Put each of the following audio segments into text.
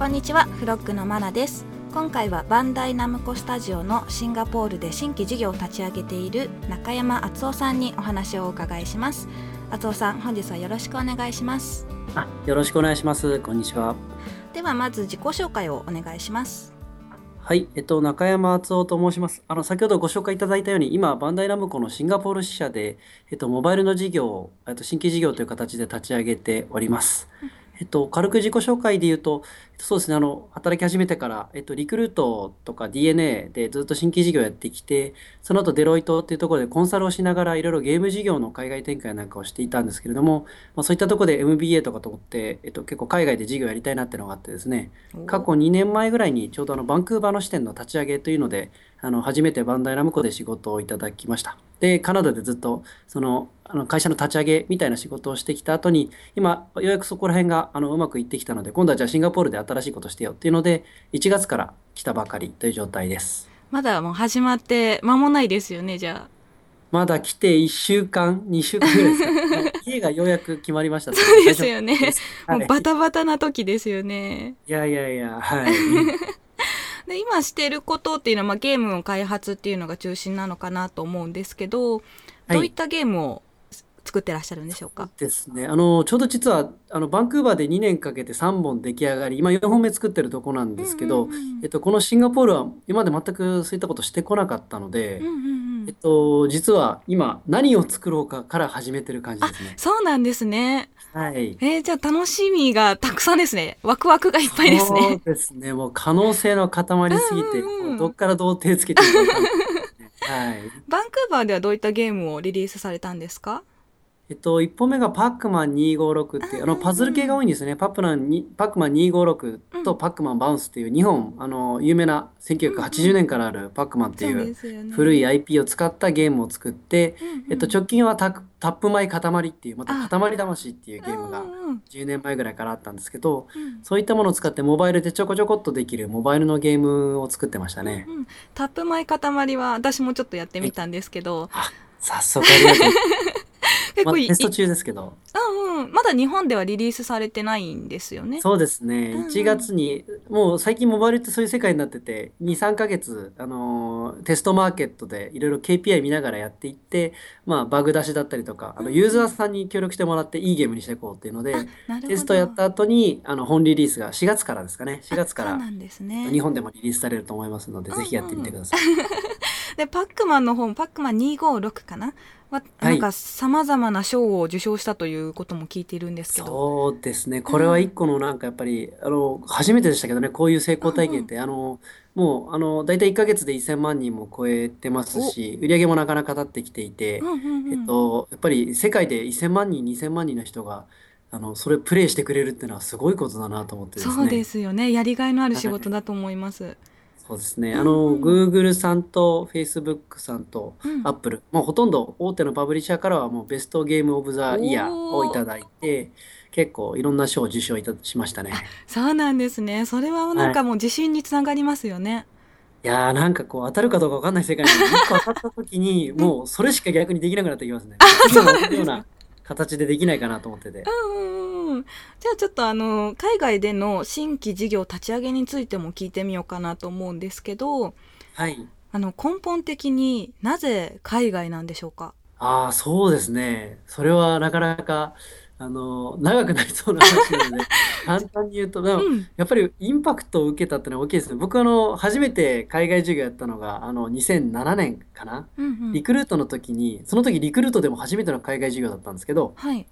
こんにちはフロックのマナです。今回はバンダイナムコスタジオのシンガポールで新規事業を立ち上げている中山敦夫さんにお話をお伺いします。敦夫さん本日はよろしくお願いします。あよろしくお願いします。こんにちは。ではまず自己紹介をお願いします。はい、えっと、中山敦夫と申します。あの、先ほどご紹介いただいたように、今、バンダイナムコのシンガポール支社で、えっと、モバイルの事業を、えっと、新規事業という形で立ち上げております。えっと、軽く自己紹介で言うと、そうですね、あの、働き始めてから、えっと、リクルートとか DNA でずっと新規事業やってきて、その後デロイトっていうところでコンサルをしながら、いろいろゲーム事業の海外展開なんかをしていたんですけれども、まあ、そういったところで MBA とかと思って、えっと、結構海外で事業やりたいなっていうのがあってですね、過去2年前ぐらいにちょうどあのバンクーバーの支店の立ち上げというので、あの初めてバンダイナムコで仕事をいただきました。で、カナダでずっとそのあの会社の立ち上げみたいな仕事をしてきた後に、今、ようやくそこら辺があのうまくいってきたので、今度はじゃあシンガポールで新しいことしてよっていうので、1月から来たばかりという状態です。まだもう始まって間もないですよねじゃあまだ来て1週間、2週間ぐらいですか。家がようやく決まりました。そうですよねはいもうバタバタな時ですよねいやいやいや、はい。で今してることっていうのは、まあ、ゲームの開発っていうのが中心なのかなと思うんですけど、はいどういったゲームを作ってらっしゃるんでしょうか？ですね。あの、ちょうど実は、あの、バンクーバーで2年かけて3本出来上がり、今4本目作ってるとこなんですけど、うんうんうんえっと、このシンガポールは今まで全くそういったことしてこなかったのでうん、うんうんえっと、実は今何を作ろうかから始めてる感じですね。そうなんですね。はい。えー、じゃあ楽しみがたくさんですね。ワクワクがいっぱいですそうね。ですね。もう可能性の塊すぎて、うんうんどっからどう手つけていいか。はい。バンクーバーではどういったゲームをリリースされたんですか？えっと、1本目がパックマン256っていう、あの、パズル系が多いんですね。パップマンに、パックマン256とパックマンバウンスっていう2本、あの、有名な1980年からあるパックマンっていう古い IP を使ったゲームを作って、えっと、直近はタップマイ塊っていう、また塊魂っていうゲームがうんうんうん。10年前ぐらいからあったんですけど、うん。そういったものを使ってモバイルでちょこちょこっとできるモバイルのゲームを作ってましたね。うんタップマイ塊は私もちょっとやってみたんですけど、あ、早速ありがとう。ま結構いい、あテスト中ですけど。うんうん、まだ日本ではリリースされてないんですよね。そうですね。うんうん1月に、もう最近モバイルってそういう世界になってて、2、3ヶ月、あのーテストマーケットでいろいろ KPI 見ながらやっていって、まあ、バグ出しだったりとか、あの、ユーザーさんに協力してもらっていいゲームにしていこうっていうので、テストやった後に、あの、本リリースが4月からですかね。4月から。日本でもリリースされると思いますので、ぜひやってみてください。でパックマンの本パックマン256かななんかさまざまな賞を受賞したということも聞いているんですけど。そうですね。これは一個のなんかやっぱり、あの、初めてでしたけどね、こういう成功体験って、あの、もう、あの、大体1ヶ月で1000万人も超えてますし、売り上げもなかなか立ってきていてうん、うんうんえっと、やっぱり世界で1000万人、2000万人の人が、あの、それプレイしてくれるっていうのはすごいことだなと思ってですそうでね。すよね。やりがいのある仕事だと思います、そうですね。うんあの、うん Google さんと Facebook さんとうん、Apple、もうほとんど大手のパブリッシャーからはもうベストゲームオブザイヤーをいただいて、結構いろんな賞を受賞いたしましたね。そうなんですね。それはなんかもう自信につながりますよね、いやーなんかこう当たるかどうかわかんない世界に一個当たった時に もうそれしか逆にできなくなってきますね。次も同じような形でできないかなと思ってて。うんうんうんじゃあちょっとあの海外での新規事業立ち上げについても聞いてみようかなと思うんですけどはい。あの根本的になぜ海外なんでしょうか？ああ、そうですね。それはなかなかあの長くなりそうな話なので 簡単に言うと、やっぱりインパクトを受けたってのは大きいですね。僕あの初めて海外授業やったのがあの2007年かな？うんうんリクルートの時に、その時リクルートでも初めての海外授業だったんですけど、はい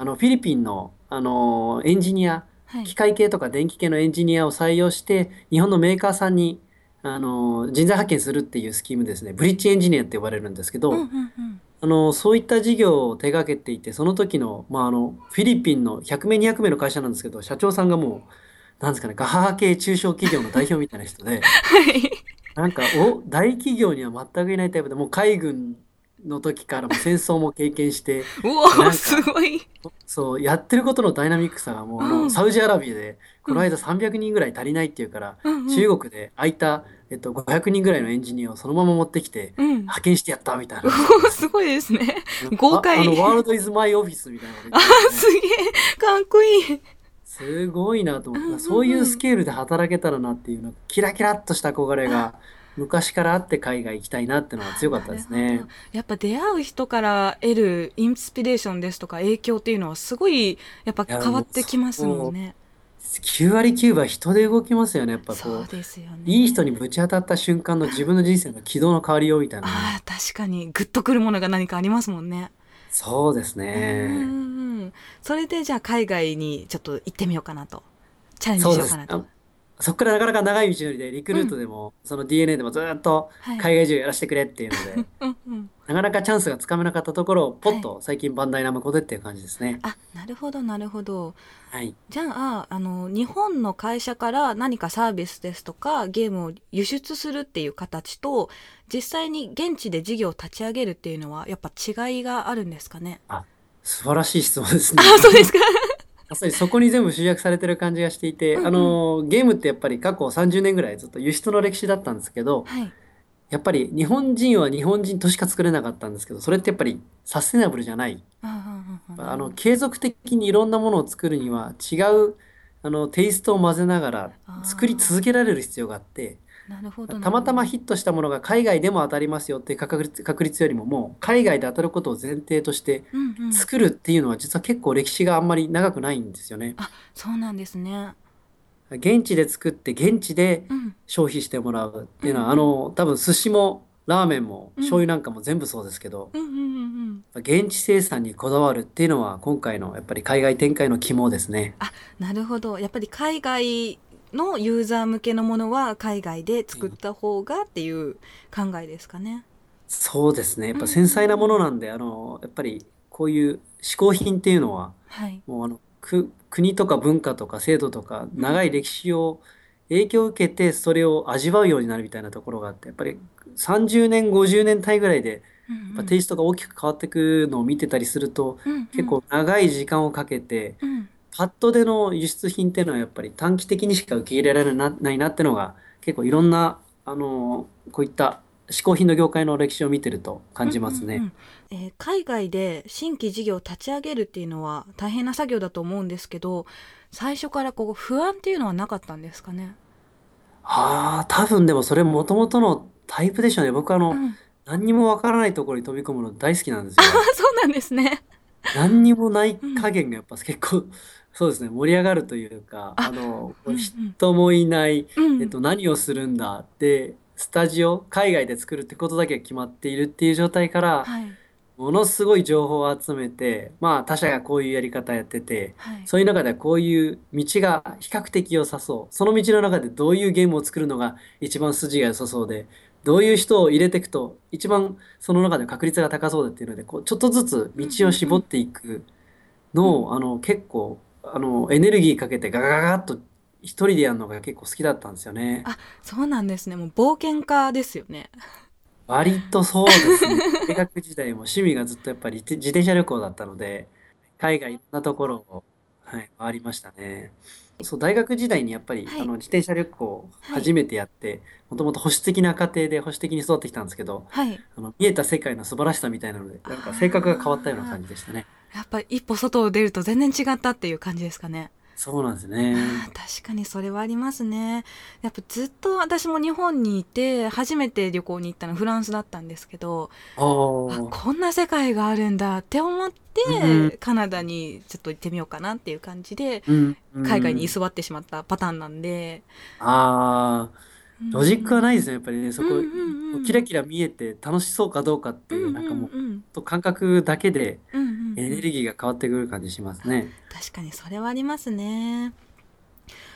あのフィリピンのあのエンジニアはい機械系とか電気系のエンジニアを採用して、日本のメーカーさんに、あの、人材派遣するっていうスキームですね。ブリッジエンジニアって呼ばれるんですけど、うんうんうんあの、そういった事業を手掛けていて、その時の、まあ、あの、フィリピンの100名、200名の会社なんですけど、社長さんがもう、なんですかね、ガハハ系中小企業の代表みたいな人で、はい。なんか、お、大企業には全くいないタイプで、もう海軍の時からも戦争も経験して、うなんかわすごい。そう、やってることのダイナミックさがもう、あの、うん。サウジアラビアで、この間300人ぐらい足りないっていうから、うんうん。中国で空いた、えっと、500人ぐらいのエンジニアをそのまま持ってきて、うん。派遣してやったみたいな。すごいですね。豪快。ああの、ワールドイズマイオフィスみたいなことあすげえ。かっこいい。すごいなと思って、うんうんうん。そういうスケールで働けたらなっていうの、キラキラっとした憧れが 昔からあって海外行きたいなっていうのが強かったですね。やっぱ出会う人から得るインスピレーションですとか影響っていうのはすごいやっぱ変わってきますもんね。9割9分は人で動きますよね。やっぱそうこう、ですよね。いい人にぶち当たった瞬間の自分の人生の軌道の変わりようみたいなね。ああ確かにグッとくるものが何かありますもんね。そうですね。んうん。それでじゃあ海外にちょっと行ってみようかなとチャレンジ。しようかなとあ。そこからなかなか長い道のりで、リクルートでも、その DNA でもずっとはい海外中やらせてくれっていうので、うんうん。なかなかチャンスがつかめなかったところを、ポッと最近バンダイナムコでっていう感じですね。あなるほどなるほど。はい。じゃああの日本の会社から何かサービスですとかゲームを輸出するっていう形と実際に現地で事業を立ち上げるっていうのはやっぱ違いがあるんですかね？素晴らしい質問ですね。あそうですか。まさにそこに全部集約されてる感じがしていて、うんうんあの、ゲームってやっぱり過去30年ぐらいずっと輸出の歴史だったんですけど、はい。やっぱり日本人は日本人としか作れなかったんですけど、それってやっぱりサステナブルじゃない。あの、継続的にいろんなものを作るには違う、あの、テイストを混ぜながら作り続けられる必要があって、なるほど。たまたまヒットしたものが海外でも当たりますよっていう確率、確率よりももう海外で当たることを前提として。作るっていうのは実は結構歴史があんまり長くないんですよね。あそうなんですね。現地で作って現地でうん。消費してもらうっていうのは、うんあの多分寿司もラーメンもうん醤油なんかも全部そうですけど。現地生産にこだわるっていうのは今回のやっぱり海外展開の肝ですね。なるほど。やっぱり海外のユーザー向けのものは海外で作った方がっていう考えですかね。そうですね。やっうんぱ繊細なものなんで、あのやっぱりこういう嗜好品っていうのははい。もうあのく国とか文化とか制度とか長い歴史を影響を受けてそれを味わうようになるみたいなところがあってやっぱり30年50年単位ぐらいでうんやっぱテイストが大きく変わっていくのを見てたりするとうんうん結構長い時間をかけてうんパッドでの輸出品っていうのはやっぱり短期的にしか受け入れられないなっていうのが結構いろんなあのこういった嗜好品の業界の歴史を見てると感じますね。うんうんうんえー海外で新規事業を立ち上げるっていうのは大変な作業だと思うんですけど最初からこう不安っていうのはなかったんですかね？ああ、多分でもそれもともとのタイプでしょうね。僕あの、うん、何にもわからないところに飛び込むの大好きなんですよ。あ そうなんですね。何にもない加減がやっぱ結構、そうですね、盛り上がるというか、ああの、うんうん人もいない、うんえっと、何をするんだで、スタジオ、海外で作るってことだけが決まっているっていう状態から、はいものすごい情報を集めて、まあ他社がこういうやり方やってて、はい。そういう中ではこういう道が比較的良さそう。その道の中でどういうゲームを作るのが一番筋が良さそうで、どういう人を入れていくと一番その中で確率が高そうだっていうので、こうちょっとずつ道を絞っていくのを、あの結構あのエネルギーかけてガガガガッと一人でやるのが結構好きだったんですよね。あそうなんですね。もう冒険家ですよね。割とそうですね。大学時代も趣味がずっとやっぱり自自転車旅行だったので、海外いろんなところを、はい、回りましたね。そう、大学時代にやっぱり、はいあの自転車旅行をはい初めてやって、もともと保守的な家庭で保守的に育ってきたんですけど、はい。あの見えた世界の素晴らしさみたいなので、なんか性格が変わったような感じでしたね。やっぱり一歩外を出ると全然違ったっていう感じですかね。そうなんですね。確かにそれはありますね。やっぱずっと私も日本にいて初めて旅行に行ったのフランスだったんですけど、こんな世界があるんだって思って、うんカナダにちょっと行ってみようかなっていう感じでうん、海外に居うん座ってしまったパターンなんで、ああ、ロジックはないいですね、やっぱりね、そこ、うんうんうんキラキラ見えて楽しそうかどうかっていう、なんかもう、うんうんと感覚だけでうんうんうんエネルギーが変わってくる感じしますね。確かにそれはありますね。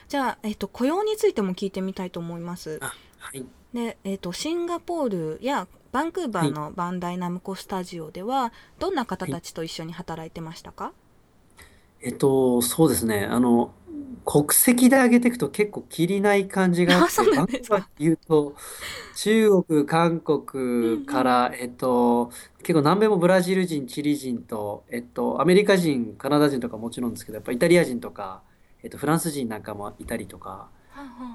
じゃあ、えっと、雇用についても聞いてみたいと思います。あ、はい。で、えっと、シンガポールやバンクーバーのバンダイナムコスタジオでは、どんな方たちと一緒に働いてましたか、えっと、そうですね。あの、国籍で上げていくと結構きりない感じがああって、そうなんですか。バンコクで言うと、中国、韓国から、えっと、結構南米もブラジル人、チリ人と、えっと、アメリカ人、カナダ人とかもちろんですけど、やっぱイタリア人とか、えっと、フランス人なんかもいたりとか、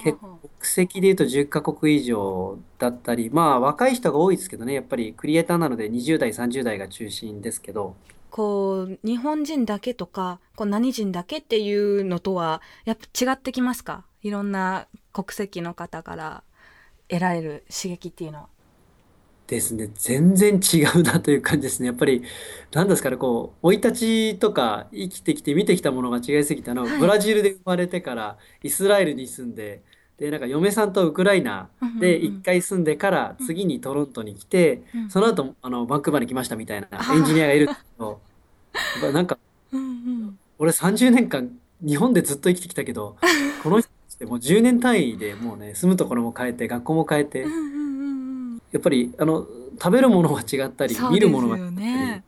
結構国籍で言うと10カ国以上だったり、まあ若い人が多いですけどね、やっぱりクリエイターなので20代、30代が中心ですけど、こう日本人だけとかこう何人だけっていうのとはやっぱ違ってきますか？いろんな国籍の方から得られる刺激っていうのは。ですね。全然違うなという感じですね。やっぱり、なんですかね、こう、生い立ちとか生きてきて見てきたものが違いすぎて、あの、はいブラジルで生まれてからイスラエルに住んで、で、なんか嫁さんとウクライナでうんうんうん一回住んでからうん次にトロントに来て、うんその後、あの、バンクーバーに来ましたみたいなエンジニアがいるんですけど、ぱなんか、うんうん俺30年間日本でずっと生きてきたけど、この人たちってもう10年単位でもうね、住むところも変えて、学校も変えてうん、うんうんうんやっぱり、あの、食べるものが違ったり、そう見るものが違ったり、ね。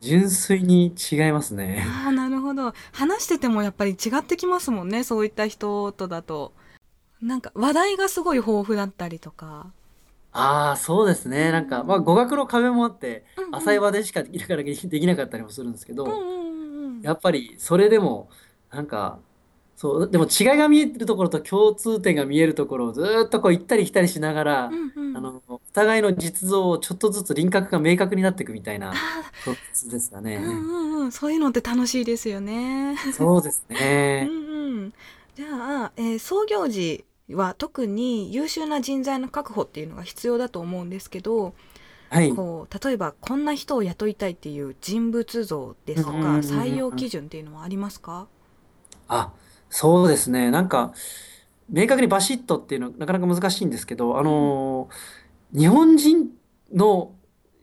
純粋に違いますね。ああなるほど話しててもやっぱり違ってきますもんねそういった人とだとなんか話題がすごい豊富だったりとか、ああ、そうですね。なんか、まあ、語学の壁もあって、うんうん浅い話でしかできなかできなかったりもするんですけど、うんうんうんうんやっぱりそれでも、なんか、そう、でも違いが見えるところと共通点が見えるところをずーっとこう行ったり来たりしながら、うんうんあの、お互いの実像をちょっとずつ輪郭が明確になっていくみたいなあプロセスですかね。ーうんうんうんそういうのって楽しいですよね。そうですうね。んうん、じゃあ、えー創業時は特に優秀な人材の確保っていうのが必要だと思うんですけど、はい。こう例えばこんな人を雇いたいっていう人物像ですとか採用基準っていうのはありますか？あ、そうですね。なんか、明確にバシッとっていうのはなかなか難しいんですけど、あのー日本人の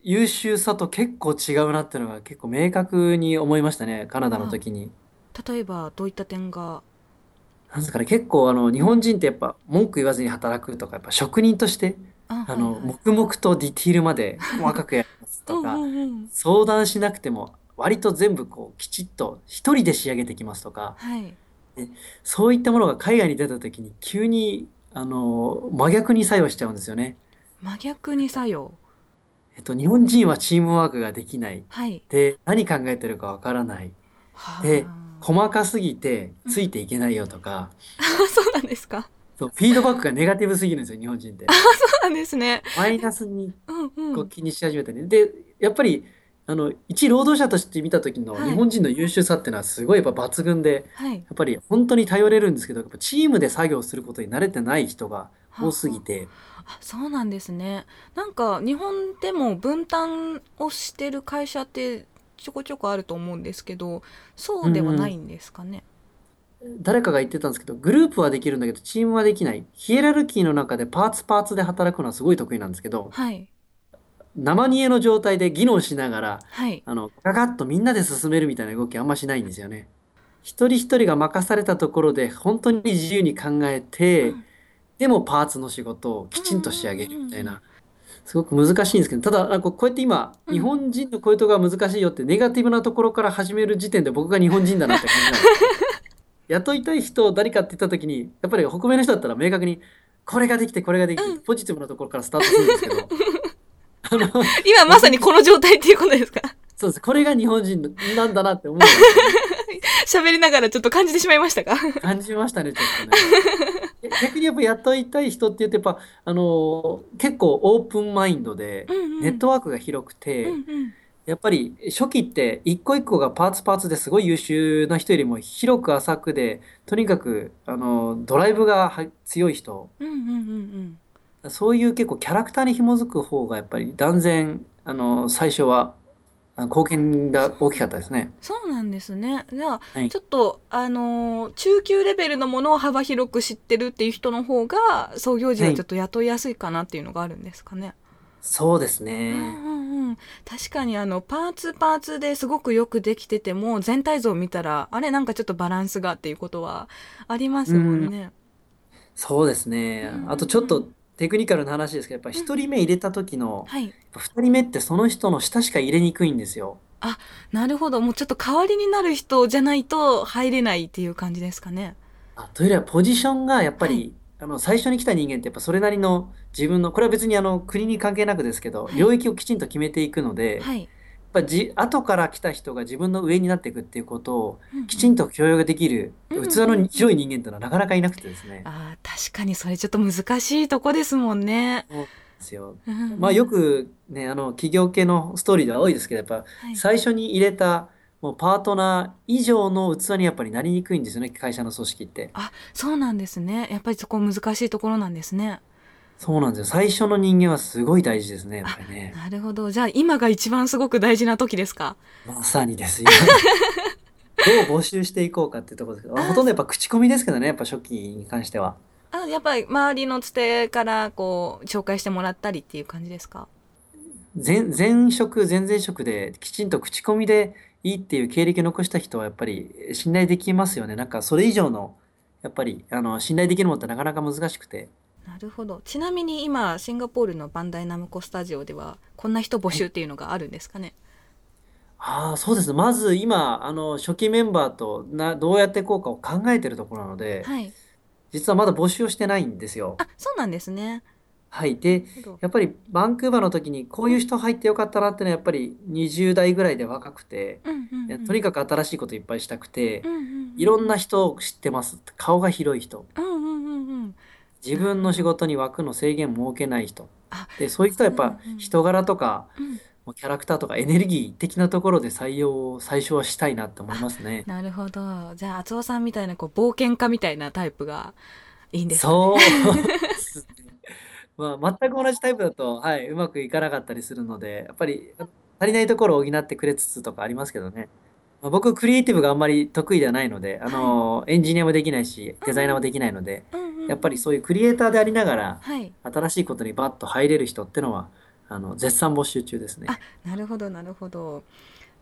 優秀さと結構違うなっていうのが結構明確に思いましたね、カナダの時に。例えばどういった点がなんですかね、結構あの日本人ってやっぱ文句言わずに働くとか、やっぱ職人として、ああの、はいはい。黙々とディティールまで細かくやりますとか、うん相談しなくても割と全部こうきちっと一人で仕上げてきますとか、はい。そういったものが海外に出た時に急にあの真逆に作用しちゃうんですよね。真逆に作用？えっと、日本人はチームワークができない。はい。で、何考えてるかわからない。はあ。で細かすぎてついていけないよとか、そうなんですか。そう、フィードバックがネガティブすぎるんですよ、日本人って。そうなんですね。マイナスにうんうこうん気にし始めてね。で、やっぱり、あの、一労働者として見た時のはい。日本人の優秀さっていうのはすごいやっぱ抜群で、はい。やっぱり本当に頼れるんですけど、やっぱチームで作業することに慣れてない人が多すぎて、あそうなんですね。なんか日本でも分担をしてる会社ってちょこちょこあると思うんですけどそうではないんですかね、誰かが言ってたんですけど、グループはできるんだけど、チームはできない。ヒエラルキーの中でパーツパーツで働くのはすごい得意なんですけど、はい生煮えの状態で議論しながら、はいあの、ガガッとみんなで進めるみたいな動きあんましないんですよね。一人一人が任されたところで本当に自由に考えて、うんでもパーツの仕事をきちんと仕上げるみたいうんうんうんな。すごく難しいんですけど、ただ、なんかこうやって今、うん。日本人のこういうところが難しいよってネガティブなところから始める時点で僕が日本人だなって感じなんですよ。雇いたい人誰かって言った時に、やっぱり北米の人だったら明確に、これができてこれができて、うん。ポジティブなところからスタートするんですけど、あの、今まさにこの状態っていうことですか？そうです。これが日本人なんだなって思うんですよね 喋りながらちょっと感じてしまいましたか？感じましたね、ちょっとね。逆にやっぱ雇いたい人って言ってやっぱ、あの結構オープンマインドで、うんうん。ネットワークが広くて、うんうん。やっぱり初期って一個一個がパーツパーツですごい優秀な人よりも広く浅くで、とにかく、あのドライブがは強い人、うんうんうんうん。そういう結構キャラクターに紐づく方がやっぱり断然、あの最初はあ貢献が大きかったですね。そうなんですねじゃあ、はいちょっとあのー中級レベルのものを幅広く知ってるっていう人の方が創業時はちょっと雇いやすいかなっていうのがあるんですかね、そうですうんね。うんうん、確かにあのパーツパーツですごくよくできてても全体像を見たらあれなんかちょっとバランスがっていうことはありますもんね。そうですねうん。あとちょっとテクニカルな話ですけど、やっぱ一人目入れた時の、はい。二人目ってその人の下しか入れにくいんですよ。なるほど。もうちょっと代わりになる人じゃないと入れないっていう感じですかね。あというよりはポジションがやっぱはり、あの最初に来た人間ってやっぱそれなりの自分の、これは別にあの国に関係なくですけど、はい。領域をきちんと決めていくので、はい、ぱじ後から来た人が自分の上になっていくっていうことをきちんんと許容ができるうん器の広い人間っていうのはなかなかいなくてですね。あー確かにそれちょっと難しいとこですもんね。ですよ。うんまあよくね、あの企業系のストーリーでは多いですけど、やっぱはい最初に入れたもうパートナー以上の器にやっぱりなりにくいんですよね、会社の組織って。あそうなんですねやっぱりそこ難しいところなんですねそうなんですよ。最初の人間はすごい大事ですね、やっぱりね。なるほどじゃあ今が一番すごく大事な時ですか？まさにですよ。どう募集していこうかっていうところですけど、ほとんどやっぱ口コミですけどね、やっぱ初期に関しては。あやっぱり周りのつてからこう紹介してもらったりっていう感じですか？前前職、前々職できちんと口コミでいいっていう経歴を残した人はやっぱり信頼できますよね。なんかそれ以上の、やっぱりあの信頼できるものってなかなか難しくて。なるほどちなみに今シンガポールのバンダイナムコスタジオではこんな人募集っていうのがあるんですかね？ああ、そうですね。まず今、あの初期メンバーとなどうやっていこうかを考えてるところなので、はい実はまだ募集をしてないんですよ。あそうなんですねはい。で、やっぱりバンクーバーの時にこういう人入ってよかったなってのはやっぱり20代ぐらいで若くて、うんうんうんとにかく新しいこといっぱいしたくてう、んうんうんいろんな人を知ってます。顔が広い人。うん自分の仕事に枠の制限設けない人あ。で、そういう人はやっぱ人柄とか、うんキャラクターとかエネルギー的なところで採用を最初はしたいなって思いますね。なるほどじゃあ厚尾さんみたいなこう冒険家みたいなタイプがいいんですかね。まあ、全く同じタイプだと、はい、うまくいかなかったりするので、やっぱり足りないところを補ってくれつつとかありますけどね。まあ、僕、クリエイティブがあんまり得意ではないので、あの、エンジニアもできないし、デザイナーもできないので、うんうんやっぱりそういうクリエイターでありながら、はい新しいことにバッと入れる人ってのは、あの、絶賛募集中ですね。あなるほどなるほど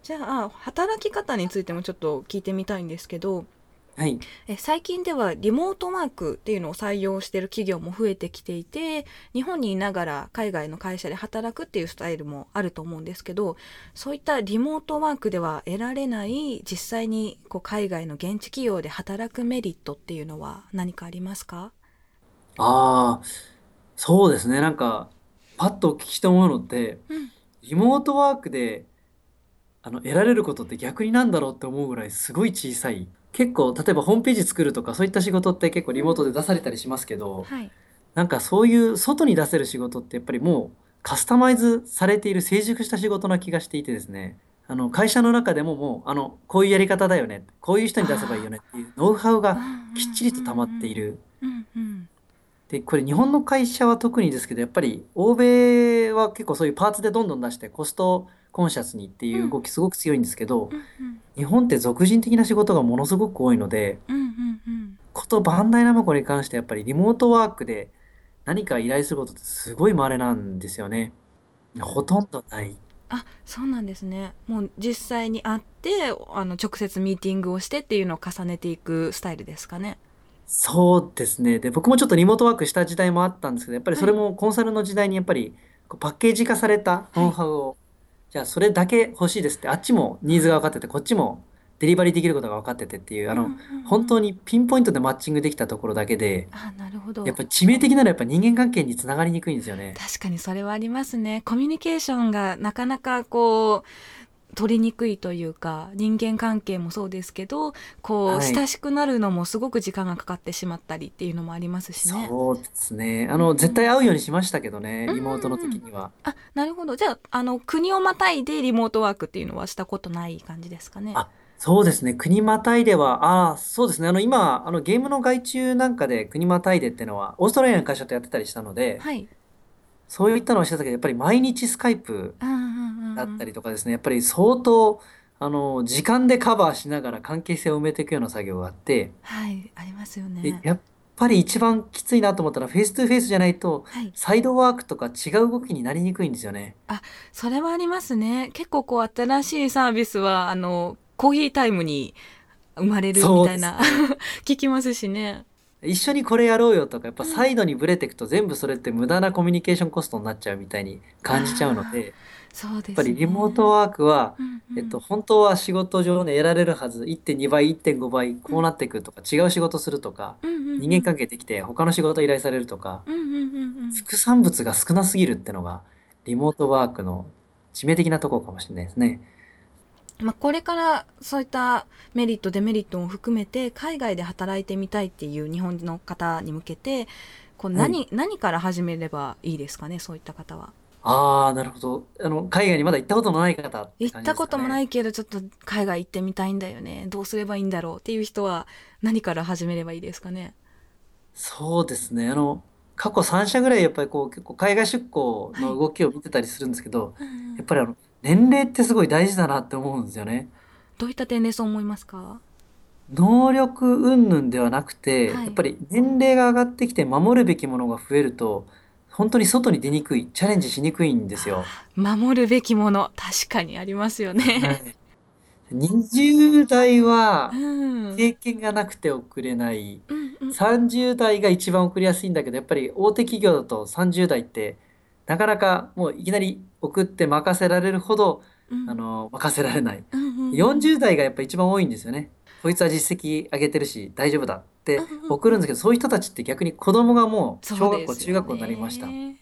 じゃあ働き方についてもちょっと聞いてみたいんですけどはい。え最近ではリモートワークっていうのを採用している企業も増えてきていて日本にいながら海外の会社で働くっていうスタイルもあると思うんですけどそういったリモートワークでは得られない実際にこう海外の現地企業で働くメリットっていうのは何かありますか？ああ、そうですね。なんか、パッとお聞きして思うのって、うんリモートワークであの得られることって逆になんだろうって思うぐらいすごい小さい。結構、例えばホームページ作るとかそういった仕事って結構リモートで出されたりしますけど、はい。なんかそういう外に出せる仕事ってやっぱりもうカスタマイズされている成熟した仕事な気がしていてですね。あの会社の中でももうあのこういうやり方だよねこういう人に出せばいいよねっていうノウハウがきっちりと溜まっている。でこれ日本の会社は特にですけどやっぱり欧米は結構そういうパーツでどんどん出してコストコンシャスにっていう動きすごく強いんですけど、うんうん日本って俗人的な仕事がものすごく多いのでうんうんうんことバンダイナムコに関してやっぱりリモートワークで何か依頼することってすごい稀なんですよね。ほとんどない。あそうなんですねもう実際に会ってあの直接ミーティングをしてっていうのを重ねていくスタイルですかねそうですね。で、僕もちょっとリモートワークした時代もあったんですけど、やっぱりそれもコンサルの時代にやっぱりパッケージ化されたノウハウを、じゃあそれだけ欲しいですって、あっちもニーズが分かってて、こっちもデリバリーできることが分かっててっていう、あの、本当ににピンポイントでマッチングできたところだけで、あなるほど。やっぱり致命的なのはやっぱ人間関係につながりにくいんですよね。確かにそれはありますね。コミュニケーションがなかなかこう取りにくいというか人間関係もそうですけどこう、はい親しくなるのもすごく時間がかかってしまったりっていうのもありますしねそうですね。あの、絶対会うようにしましたけどね、うんリモートの時には。あなるほどじゃああの国をまたいでリモートワークっていうのはしたことない感じですかねあそうですね。国またいでは、ああ、そうですね。あの、今、あの、ゲームの外注なんかで国またいでっていうのは、オーストラリアの会社とやってたりしたので、はいそういったのをしてたけど、やっぱり毎日スカイプうんうんうんうんだったりとかですね、やっぱり相当、あの、時間でカバーしながら関係性を埋めていくような作業があって、はいありますよでねやっぱり一番きついなと思ったら、 face to face じゃないと、はい。 side work とか違う動きになりにくいんですよね。それはありますね。結構こう新しいサービスはあのコーヒータイムに生まれるみたいな、聞きますしね。一緒にこれやろうよとか、やっぱサイドにブレていくと全部それって無駄なコミュニケーションコストになっちゃうみたいに感じちゃうので、そうですね。やっぱりリモートワークは、うんうん。えっと、本当は仕事上で得られるはず、1.2倍、1.5倍、こうなっていくとか、違う仕事するとか、うんうんうん。人間関係できて他の仕事依頼されるとか、うんうんうんうん副産物が少なすぎるってのが、リモートワークの致命的なところかもしれないですね。まあ、これからそういったメリットデメリットも含めて海外で働いてみたいっていう日本の方に向けてこう何、何から始めればいいですかねそういった方は。ああ、なるほど。あの、海外にまだ行ったことのない方ね。行ったこともないけどちょっと海外行ってみたいんだよねどうすればいいんだろうっていう人は何から始めればいいですかねそうですね。あの、過去3社ぐらいやっぱりこう結構海外出向の動きを見てたりするんですけど、うんやっぱりあの、年齢ってすごい大事だなって思うんですよね。どういった点でそう思いますか？能力云々ではなくて、はいやっぱり年齢が上がってきて守るべきものが増えると、本当に外に出にくい、チャレンジしにくいんですよ。守るべきもの確かにありますよはね。い20代はうん経験がなくて送れない。うんうん30代が一番送りやすいんだけど、やっぱり大手企業だと30代って、なかなかもういきなり送って任せられるほど、うんあの、任せられない。うんうんうん40代がやっぱ一番多いんですよね。こいつは実績上げてるし大丈夫だって送るんですけど、そういう人たちって逆に子供がもう小学校、中学校になりました。ね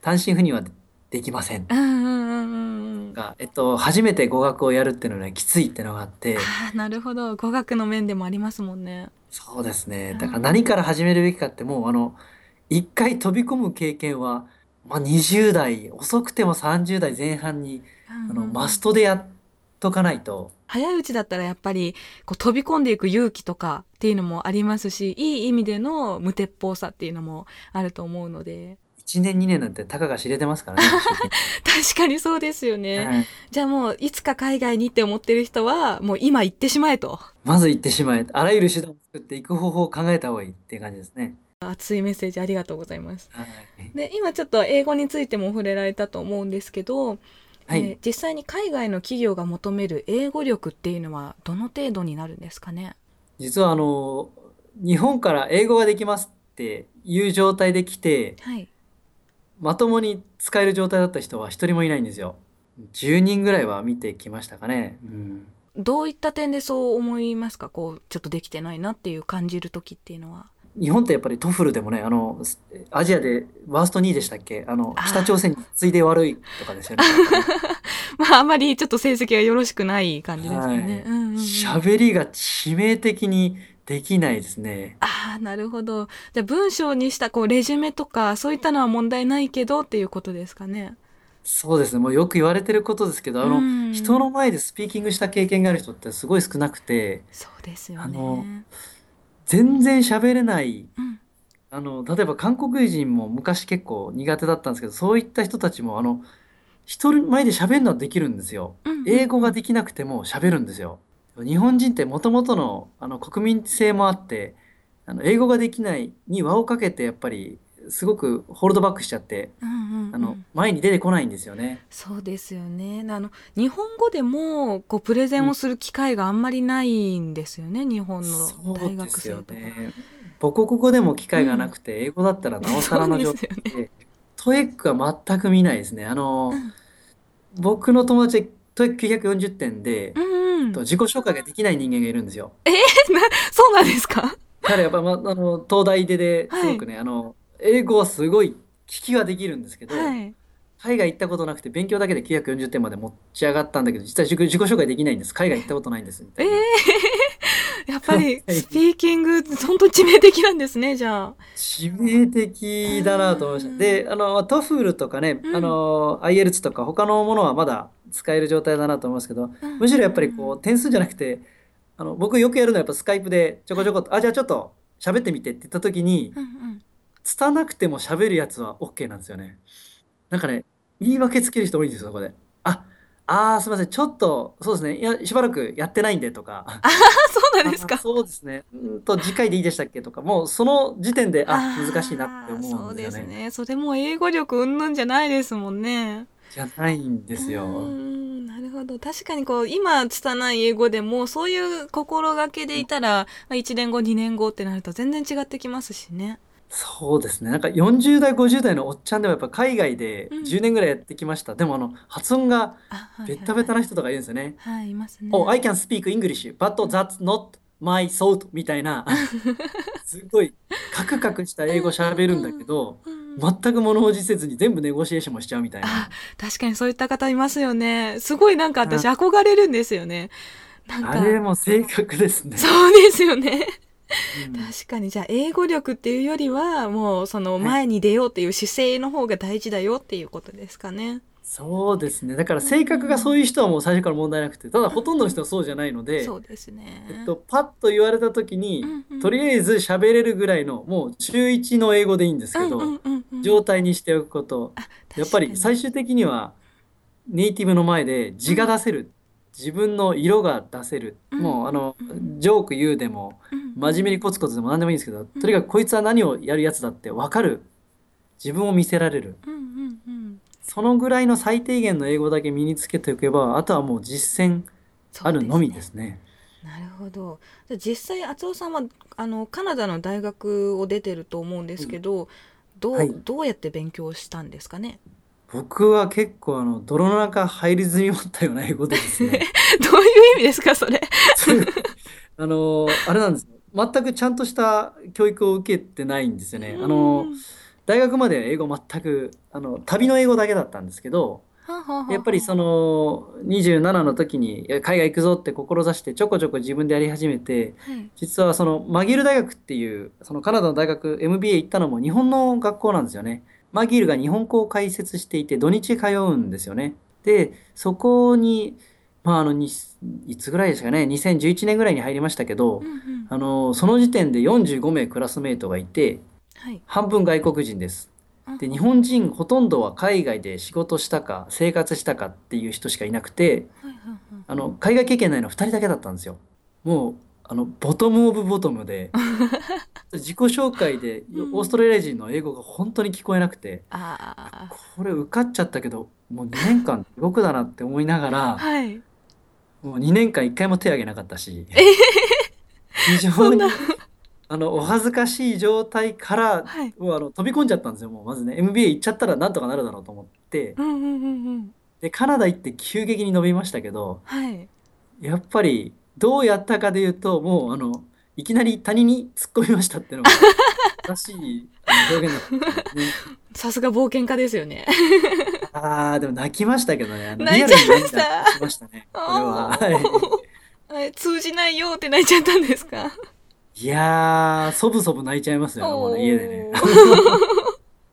単身赴任はできません。うんうんうが、えっと、初めて語学をやるっていうのはね、きついってのがあって、ああなるほど語学の面でもありますもんね。そうですね。うんだから何から始めるべきかってもう、あの、一回飛び込む経験は、まあ、20代、遅くても30代前半に、あの、マストでやっとかないと、早いうちだったらやっぱりこう飛び込んでいく勇気とかっていうのもありますしいい意味での無鉄砲さっていうのもあると思うので1年2年なんてたかが知れてますからね。確かにそうですよね、はいじゃあもういつか海外にって思ってる人はもう今行ってしまえとまず行ってしまえ。あらゆる手段を作っていく方法を考えた方がいいっていう感じですね。熱いメッセージありがとうございますはい。で今ちょっと英語についても触れられたと思うんですけど、はいえー実際に海外の企業が求める英語力っていうのはどの程度になるんですかね？実はあの、日本から英語ができますっていう状態で来て、はいまともに使える状態だった人は一人もいないんですよ。10人ぐらいは見てきましたかね。うん。どういった点でそう思いますか？こうちょっとできてないなっていう感じる時っていうのは日本ってやっぱり TOEFL でもね、あの、アジアでワースト2位でしたっけ？あの北朝鮮に次いで悪いとかですよね。まああまりちょっと成績がよろしくない感じですよね。はいりが致命的にできないですね。ああなるほど。じゃあ文章にしたこうレジュメとかそういったのは問題ないけどっていうことですかね。そうですね。もうよく言われてることですけど、あの、うん人の前でスピーキングした経験がある人ってすごい少なくて、そうですよね。全然喋れない、うんあの、例えば韓国人も昔結構苦手だったんですけど、そういった人たちも、あの、人前で喋るのはできるんですよ。うんうん英語ができなくても喋るんですよ。日本人ってもともとの、あの国民性もあって、あの英語ができないに輪をかけてやっぱりすごくホールドバックしちゃって、うんうんうんあの前に出てこないんですよね。そうですよね。あの日本語でもこうプレゼンをする機会があんまりないんですよね。日本のそう大ですよ学生とか。ね。母国語でも機会がなくて、英語だったらなおさらの状そうでで、トエックは全く見ないですね。あの、うん僕の友達でトエック940点で、うんうんと。自己紹介ができない人間がいるんですよ。そうなんですか？彼やっぱ、ま、あの東大出ですごくね、あの英語はすごい聞きはできるんですけど、はい。海外行ったことなくて勉強だけで940点まで持ち上がったんだけど実は自己紹介できないんです海外行ったことないんですみたえいな、えやっぱりスピーキング本当致命的なんですねじゃあ。致命的だなと思いました。で、あの、 TOEFL とかね、うんあの、IELTS とか他のものはまだ使える状態だなと思いますけど、むしろやっぱりこう、点数じゃなくて、あの、僕よくやるのはやっぱスカイプでちょこちょこっと、あ、じゃあちょっと喋ってみてって言った時に、うんうん。拙なくても喋るやつは OK なんですよね。なんかね、言い訳つける人多いんですよ、そこで。あ、あーすみません、ちょっと、そうですね、いや、しばらくやってないんでとか。あそうなんですあか。そうですね。うんと、次回でいいでしたっけとか、もうその時点で、あ、難しいなって思うんですよね。そうですね。それも英語力うんぬんじゃないですもんね。じゃないんですよ。なるほど確かにこう今拙い英語でもそういう心がけでいたら、まあ、1年後2年後ってなると全然違ってきますしね。そうですね。なんか40代、50代のおっちゃんでもやっぱ海外でうん10年ぐらいやってきました。でもあの、発音があはいベッタベタな。な人とかいるんですよね。はいいますね。Oh, I can speak English, but that's not my thought みたいな、すごいカクカクした英語喋るんだけど、うん全く物おじせずに全部ネゴシエーションもしちゃうみたいなあ。確かにそういった方いますよね。すごいなんか私憧れるんですよね。なんかあれも正確ですね。そうですよね。うん確かにじゃあ英語力っていうよりはもうその前に出ようっていう姿勢の方が大事だよっていうことですかね。そうですね。だから性格がそういう人はもう最初から問題なくて、ただほとんどの人はそうじゃないので、そうですね。えっと、パッと言われた時に、うんうんとりあえず喋れるぐらいの、もう中1の英語でいいんですけど、うんうんうんうん状態にしておくこと。あやっぱり最終的にはネイティブの前で字が出せる。自分の色が出せる。うんもうあの、ジョーク言うでも、にうん真面目にコツコツでも何でもいいんですけど、とにかくこいつは何をやるやつだって分かる。自分を見せられる。うんうんうんそのぐらいの最低限の英語だけ身につけておけば、あとはもう実践あるのみですね。なるほど。実際厚尾さんはあのカナダの大学を出てると思うんですけど、どう、はいどうやって勉強したんですかね？僕は結構あの泥の中入りずに持ったような英語でですね。どういう意味ですかそれ？あのあれなんですよ。全くちゃんとした教育を受けてないんですよね。あの大学まで英語全くあの旅の英語だけだったんですけどやっぱりその27の時に海外行くぞって志してちょこちょこ自分でやり始めてはい。実はそのマギール大学っていうそのカナダの大学 MBA 行ったのも日本の学校なんですよね。マギールが日本校を開設していて土日通うんですよね。でそこにまああのにいつぐらいですかね2011年ぐらいに入りましたけどうんうんあのその時点で45名クラスメートがいてはい。半分外国人です。で日本人ほとんどは海外で仕事したか生活したかっていう人しかいなくてはいはいはいあの海外経験ないの2人だけだったんですよ。もうあのボトムオブボトムで 自己紹介でうんオーストラリア人の英語が本当に聞こえなくて。これ受かっちゃったけどもう2年間地獄だなって思いながらはい。もう2年間1回も手挙げなかったし非常にあのお恥ずかしい状態からはい。もうあの飛び込んじゃったんですよもうまずね MBA 行っちゃったらなんとかなるだろうと思ってうんうんうんうん。でカナダ行って急激に伸びましたけどはい。やっぱりどうやったかで言うともうあのいきなり谷に突っ込みましたってのが 正しい表現だった。さすが冒険家ですよね。あーでも泣きましたけどね泣いちゃいましたリアルに涙しましたねこれは。通じないよって泣いちゃったんですか？いやーそぶそぶ泣いちゃいますよねもうね家でね。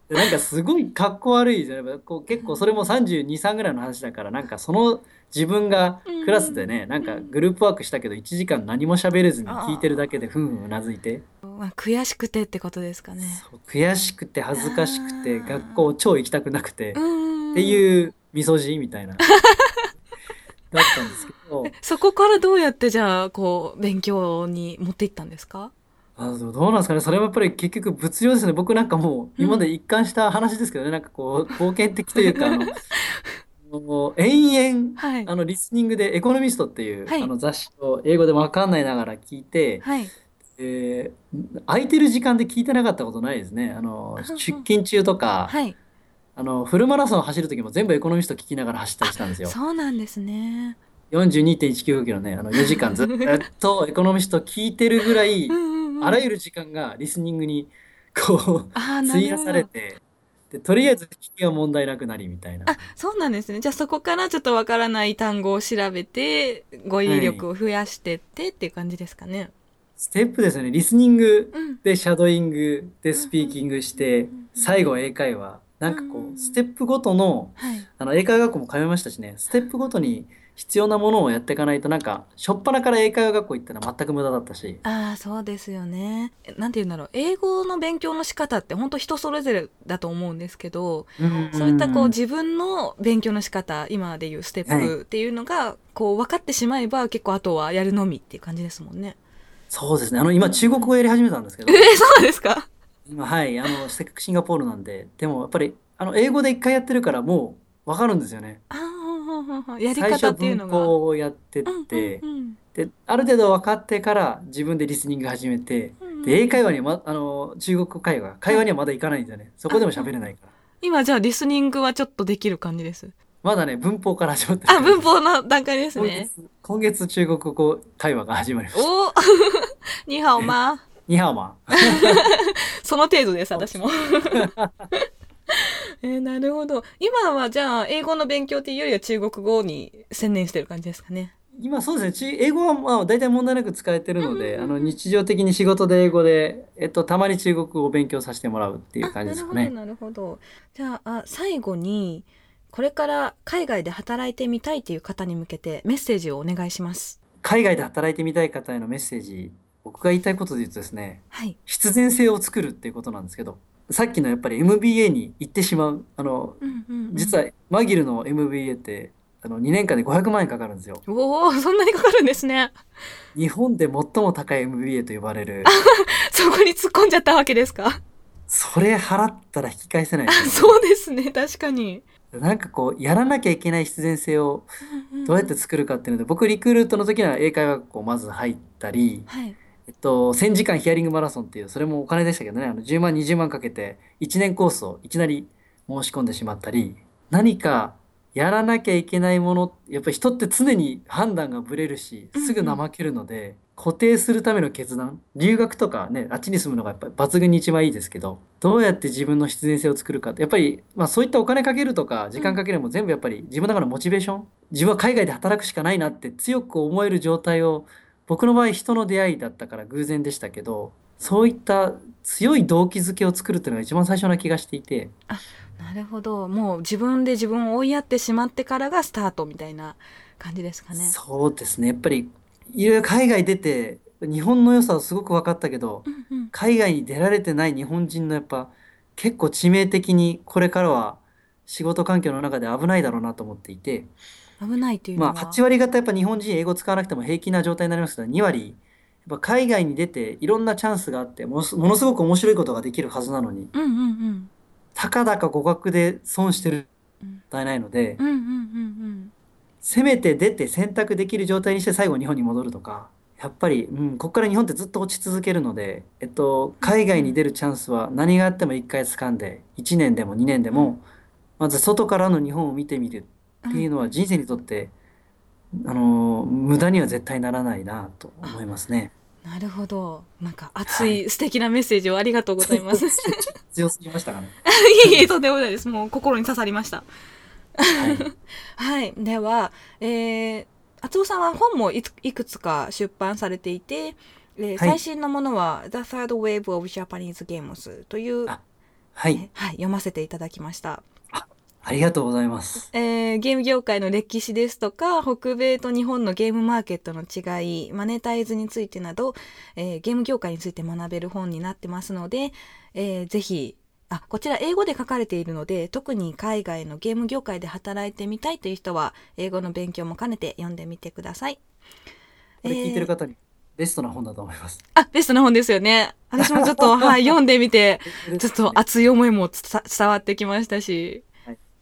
でなんかすごいかっこ悪いじゃない？こう結構それも323ぐらいの話だからなんかその自分がクラスでねなんかグループワークしたけど1時間何も喋れずに聞いてるだけでふんふんうなずいて。まあ悔しくてってことですかね。悔しくて恥ずかしくて学校超行きたくなくてっうん。ていうみそじみたいな。だったんですけど。そこからどうやってじゃあこう勉強に持っていったんですか？あどうどうなんですかねそれもやっぱり結局物量ですね僕なんかもう今まで一貫した話ですけどね、なんかこう冒険的というかあの もう延々はい。あのリスニングで「エコノミスト」っていう、はいあの雑誌を英語で分かんないながら聞いて、はい。えー空いてる時間で聞いてなかったことないですねあの 出勤中とか、はい。あのフルマラソン走る時も全部エコノミスト聞きながら走ったりしたんですよ。そうなんですね。42.195キロねあの4時間ずっとエコノミスト聞いてるぐらい うんうんうん。あらゆる時間がリスニングにこう費やされ。てでとりあえず聞きが問題なくなりみたいな。あ、そうなんですね。じゃあそこからちょっとわからない単語を調べて、語彙力を増やしてってっていう感じですかね。ステップですよねリスニングうん。でシャドーイングでスピーキングしてうんうんうん最後英会話なんかこうんうステップごとのはい。あの英会話学校も通いましたしねステップごとに必要なものをやっていかないとなんか初っ端から英会話学校行ったら全く無駄だったしああ、そうですよね。えなんて言うんだろう。英語の勉強の仕方って本当人それぞれだと思うんですけど、そういったこう自分の勉強の仕方、今でいうステップっていうのが、こう分かってしまえば結構あとはやるのみっていう感じですもんね。そうですねあの今中国語やり始めたんですけどえー、そうですか？今はいあのせっかくシンガポールなんででもやっぱりあの英語で一回やってるからもう分かるんですよね。あ やり最初方っていうのが。文法をやってって、うんうんである程度分かってから自分でリスニング始めてうんで英会話には、ま、あの中国語会話会話にはまだ行かないんですよねそこでも喋れないから。今じゃあリスニングはちょっとできる感じです。まだね文法から始まってる。あ、文法の段階です今ね。月今月中国語会話が始まりました。おニ ハオマ。ニハオマ。ンその程度です、私も。えーなるほど。今はじゃあ、英語の勉強っていうよりは中国語に専念してる感じですかね。今そうですねち英語はまあ大体問題なく使えてるので、あの日常的に仕事で英語で、えっと、たまに中国語を勉強させてもらうっていう感じですかね。あなるほどなるほどじゃああ最後にこれから海外で働いてみたいという方に向けてメッセージをお願いします海外で働いてみたい方へのメッセージ僕が言いたいことで言うとですねはい、必然性を作るっていうことなんですけどさっきのやっぱり MBA に行ってしまうあのうんうんうん。実はマギルの MBA ってあの2年間で500万円かかるんですよ。おおそんなにかかるんですね。日本で最も高い MBA と呼ばれる。そこに突っ込んじゃったわけですか？それ払ったら引き返せない そうですね確かに。なんかこうやらなきゃいけない必然性をどうやって作るかっていうので僕リクルートの時には英会話学校まず入ったり、はいえっと、1000時間ヒアリングマラソンっていうそれもお金でしたけどね。あの10万20万かけて1年コースをいきなり申し込んでしまったり何かやらなきゃいけないものやっぱり人って常に判断がぶれるしすぐ怠けるので、固定するための決断留学とかねあっちに住むのがやっぱり抜群に一番いいですけどどうやって自分の必然性を作るかってやっぱり、まあ、そういったお金かけるとか時間かけるのも全部やっぱり自分の中のモチベーション自分は海外で働くしかないなって強く思える状態を僕の場合人の出会いだったから偶然でしたけどそういった強い動機づけを作るっていうのが一番最初な気がしていて。なるほど。もう自分で自分を追いやってしまってからがスタートみたいな感じですかね。そうですね。やっぱりいろいろ海外出て日本の良さをすごく分かったけどうんうん。海外に出られてない日本人のやっぱ結構致命的にこれからは仕事環境の中で危ないだろうなと思っていて危ないっていうのは、まあ8割方やっぱ日本人英語使わなくても平気な状態になりますけど2割やっぱ海外に出ていろんなチャンスがあってものすごく面白いことができるはずなのにうんうんうん。たかだか語学で損してるたいないのでうん。うんうんせめて出て選択できる状態にして最後日本に戻るとかやっぱり、うん、ここから日本ってずっと落ち続けるので、えっと、海外に出るチャンスは何があっても1回掴んで1年でも2年でもまず外からの日本を見てみる。うんっていうのは人生にとってあの無駄には絶対ならないなと思いますね。なるほど。なんか熱い、素敵なメッセージをありがとうございます。強すぎましたかね。いえいえとんでもないです。もう心に刺さりました。はい、はい。ではえー、厚尾さんは本もいくつか出版されていて、えーはい。最新のものは「The Third Wave of Japanese Games」という、あはい、はい、読ませていただきました。ありがとうございます。えーゲーム業界の歴史ですとか北米と日本のゲームマーケットの違いマネタイズについてなど、えーゲーム業界について学べる本になってますので、えーぜひあこちら英語で書かれているので特に海外のゲーム業界で働いてみたいという人は英語の勉強も兼ねて読んでみてください。これ聞いてるえー方にベストな本だと思います。あベストな本ですよね。私もちょっと、はい、読んでみてちょっと熱い思いも伝伝わってきましたし、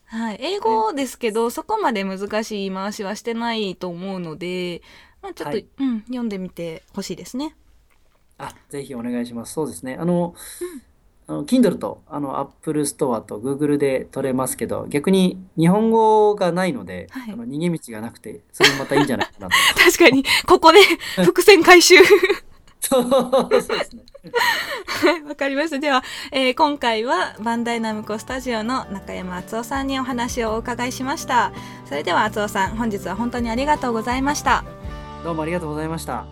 はいはい、英語ですけど、そこまで難しい言い回しはしてないと思うので、まあ、ちょっと、はいうん、読んでみてほしいですね。あ、ぜひお願いします。そうですね。あの、あの Kindle とあの Apple Store と Google で取れますけど、逆に日本語がないので、はいあの逃げ道がなくて、それもまたいいんじゃないかなと。確かに、ここで伏線回収。そうですね。はいわかりました。では、えー今回はバンダイナムコスタジオの中山敦夫さんにお話をお伺いしました。それでは敦夫さん、本日は本当にありがとうございました。どうもありがとうございました。